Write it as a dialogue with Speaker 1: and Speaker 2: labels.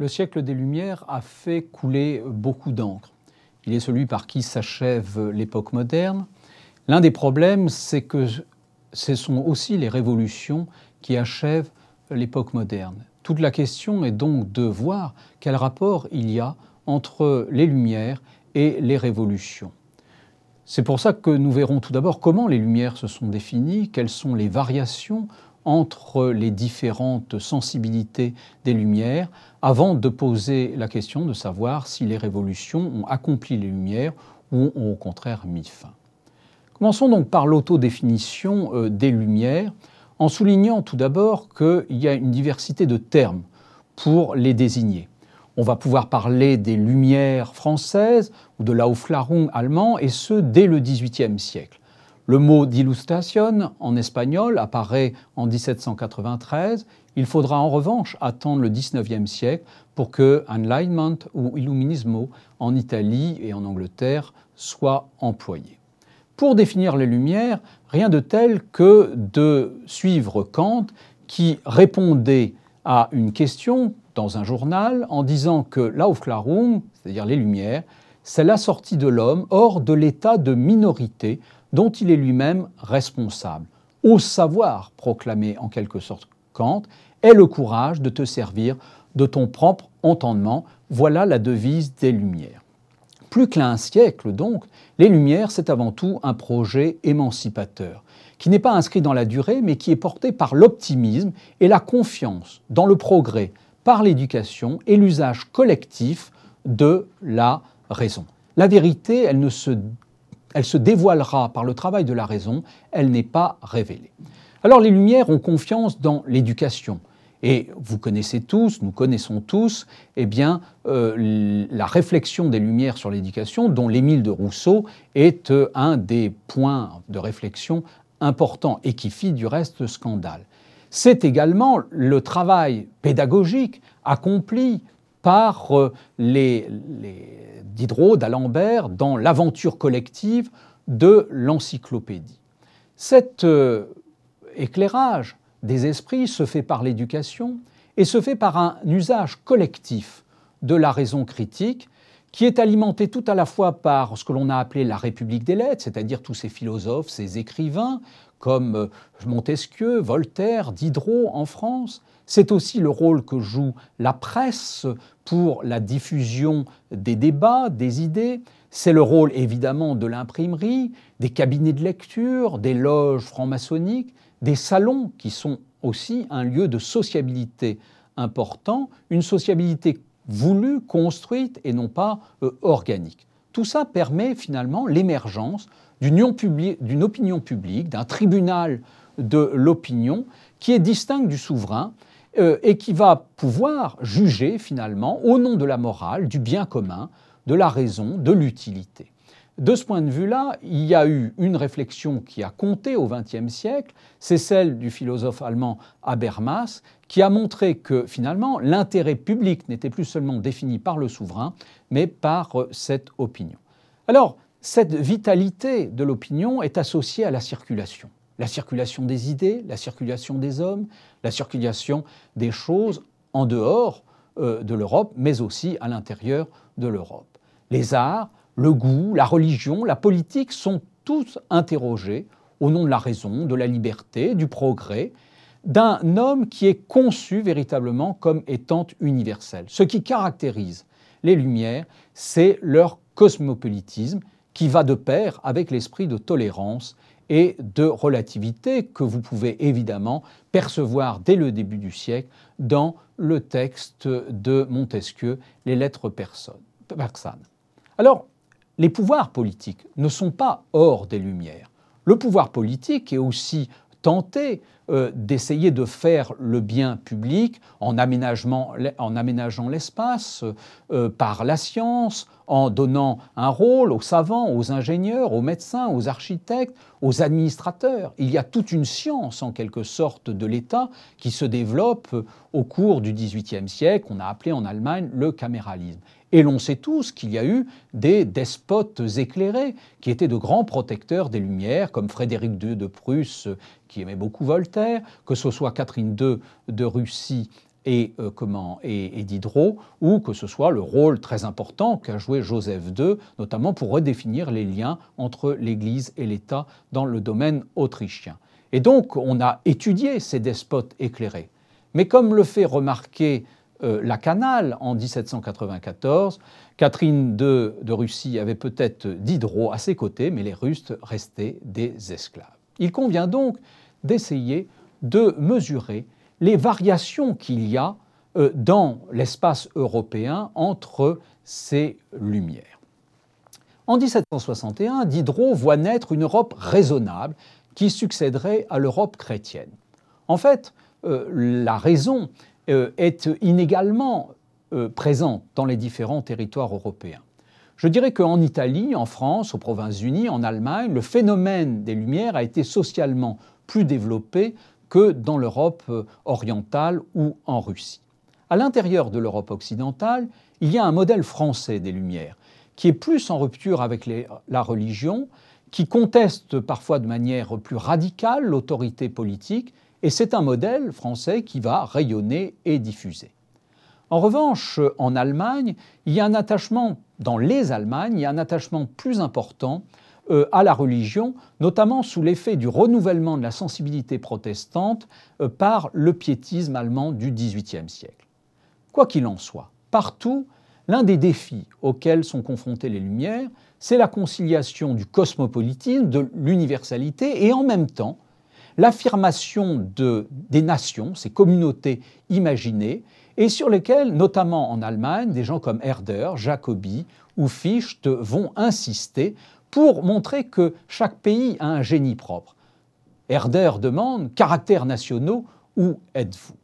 Speaker 1: le siècle des Lumières a fait couler beaucoup d'encre. Il est celui par qui s'achève l'époque moderne. L'un des problèmes, c'est que ce sont aussi les révolutions qui achèvent l'époque moderne. Toute la question est donc de voir quel rapport il y a entre les Lumières et les révolutions. C'est pour ça que nous verrons tout d'abord comment les Lumières se sont définies, quelles sont les variations entre les différentes sensibilités des Lumières, avant de poser la question de savoir si les révolutions ont accompli les Lumières ou ont au contraire mis fin. Commençons donc par l'autodéfinition euh, des Lumières, en soulignant tout d'abord qu'il y a une diversité de termes pour les désigner. On va pouvoir parler des Lumières françaises ou de l'Aufklärung allemand, et ce dès le XVIIIe siècle. Le mot d'illustration en espagnol apparaît en 1793. Il faudra en revanche attendre le XIXe siècle pour que Enlightenment ou Illuminismo en Italie et en Angleterre soit employé. Pour définir les Lumières, rien de tel que de suivre Kant qui répondait à une question dans un journal en disant que l'Aufklärung, c'est-à-dire les Lumières, c'est la sortie de l'homme hors de l'état de minorité dont il est lui-même responsable. Au savoir, proclamé en quelque sorte Kant, est le courage de te servir de ton propre entendement. Voilà la devise des Lumières. Plus qu'un siècle donc, les Lumières, c'est avant tout un projet émancipateur, qui n'est pas inscrit dans la durée, mais qui est porté par l'optimisme et la confiance dans le progrès, par l'éducation et l'usage collectif de la raison. La vérité, elle ne se elle se dévoilera par le travail de la raison, elle n'est pas révélée. Alors les Lumières ont confiance dans l'éducation. Et vous connaissez tous, nous connaissons tous, eh bien, euh, la réflexion des Lumières sur l'éducation, dont l'Émile de Rousseau est euh, un des points de réflexion importants et qui fit du reste scandale. C'est également le travail pédagogique accompli par euh, les, Diderot, d'Alembert, dans l'aventure collective de l'encyclopédie. Cet euh, éclairage des esprits se fait par l'éducation et se fait par un usage collectif de la raison critique qui est alimenté tout à la fois par ce que l'on a appelé la République des lettres, c'est-à-dire tous ces philosophes, ces écrivains, comme euh, Montesquieu, Voltaire, Diderot en France, c'est aussi le rôle que joue la presse pour la diffusion des débats, des idées. C'est le rôle évidemment de l'imprimerie, des cabinets de lecture, des loges franc-maçonniques, des salons qui sont aussi un lieu de sociabilité important, une sociabilité voulue, construite et non pas euh, organique. Tout ça permet finalement l'émergence d'une opinion publique, d'un tribunal de l'opinion qui est distinct du souverain euh, et qui va pouvoir juger finalement au nom de la morale, du bien commun, de la raison, de l'utilité. De ce point de vue-là, il y a eu une réflexion qui a compté au XXe siècle, c'est celle du philosophe allemand Habermas, qui a montré que finalement l'intérêt public n'était plus seulement défini par le souverain, mais par euh, cette opinion. Alors, cette vitalité de l'opinion est associée à la circulation la circulation des idées, la circulation des hommes, la circulation des choses en dehors euh, de l'Europe, mais aussi à l'intérieur de l'Europe. Les arts, le goût, la religion, la politique sont tous interrogés au nom de la raison, de la liberté, du progrès, d'un homme qui est conçu véritablement comme étant universel. Ce qui caractérise les Lumières, c'est leur cosmopolitisme qui va de pair avec l'esprit de tolérance et de relativité que vous pouvez évidemment percevoir dès le début du siècle dans le texte de Montesquieu, Les lettres persanes. Les pouvoirs politiques ne sont pas hors des Lumières. Le pouvoir politique est aussi tenté euh, d'essayer de faire le bien public en, aménageant l'espace euh, par la science, en donnant un rôle aux savants, aux ingénieurs, aux médecins, aux architectes, aux administrateurs. Il y a toute une science en quelque sorte de l'État qui se développe au cours du XVIIIe siècle, qu'on a appelé en Allemagne le caméralisme. Et l'on sait tous qu'il y a eu des despotes éclairés qui étaient de grands protecteurs des Lumières, comme Frédéric II de Prusse, qui aimait beaucoup Voltaire, que ce soit Catherine II de Russie et, euh, comment, et, Diderot, ou que ce soit le rôle très important qu'a joué Joseph II, notamment pour redéfinir les liens entre l'Église et l'État dans le domaine autrichien. Et donc, on a étudié ces despotes éclairés. Mais comme le fait remarquer euh, la Canale en 1794, Catherine II de Russie avait peut-être Diderot à ses côtés, mais les Russes restaient des esclaves. Il convient donc d'essayer de mesurer les variations qu'il y a euh, dans l'espace européen entre ces lumières. En 1761, Diderot voit naître une Europe raisonnable qui succéderait à l'Europe chrétienne. En fait, euh, la raison euh, est inégalement présente dans les différents territoires européens. Je dirais qu'en Italie, en France, aux Provinces-Unies, en Allemagne, le phénomène des Lumières a été socialement plus développé que dans l'Europe euh, orientale ou en Russie. À l'intérieur de l'Europe occidentale, il y a un modèle français des Lumières qui est plus en rupture avec la religion, qui conteste parfois de manière plus radicale l'autorité politique, et c'est un modèle français qui va rayonner et diffuser. En revanche, en Allemagne, il y a un attachement, dans les Allemagnes, il y a un attachement plus important euh, à la religion, notamment sous l'effet du renouvellement de la sensibilité protestante euh, par le piétisme allemand du XVIIIe siècle. Quoi qu'il en soit, partout, l'un des défis auxquels sont confrontées les Lumières, c'est la conciliation du cosmopolitisme, de l'universalité, et en même temps l'affirmation de, des nations, ces communautés imaginées, et sur lesquelles, notamment en Allemagne, des gens comme Herder, Jacobi ou Fichte vont insister pour montrer que chaque pays a un génie propre. Herder demande caractères nationaux, où êtes-vous?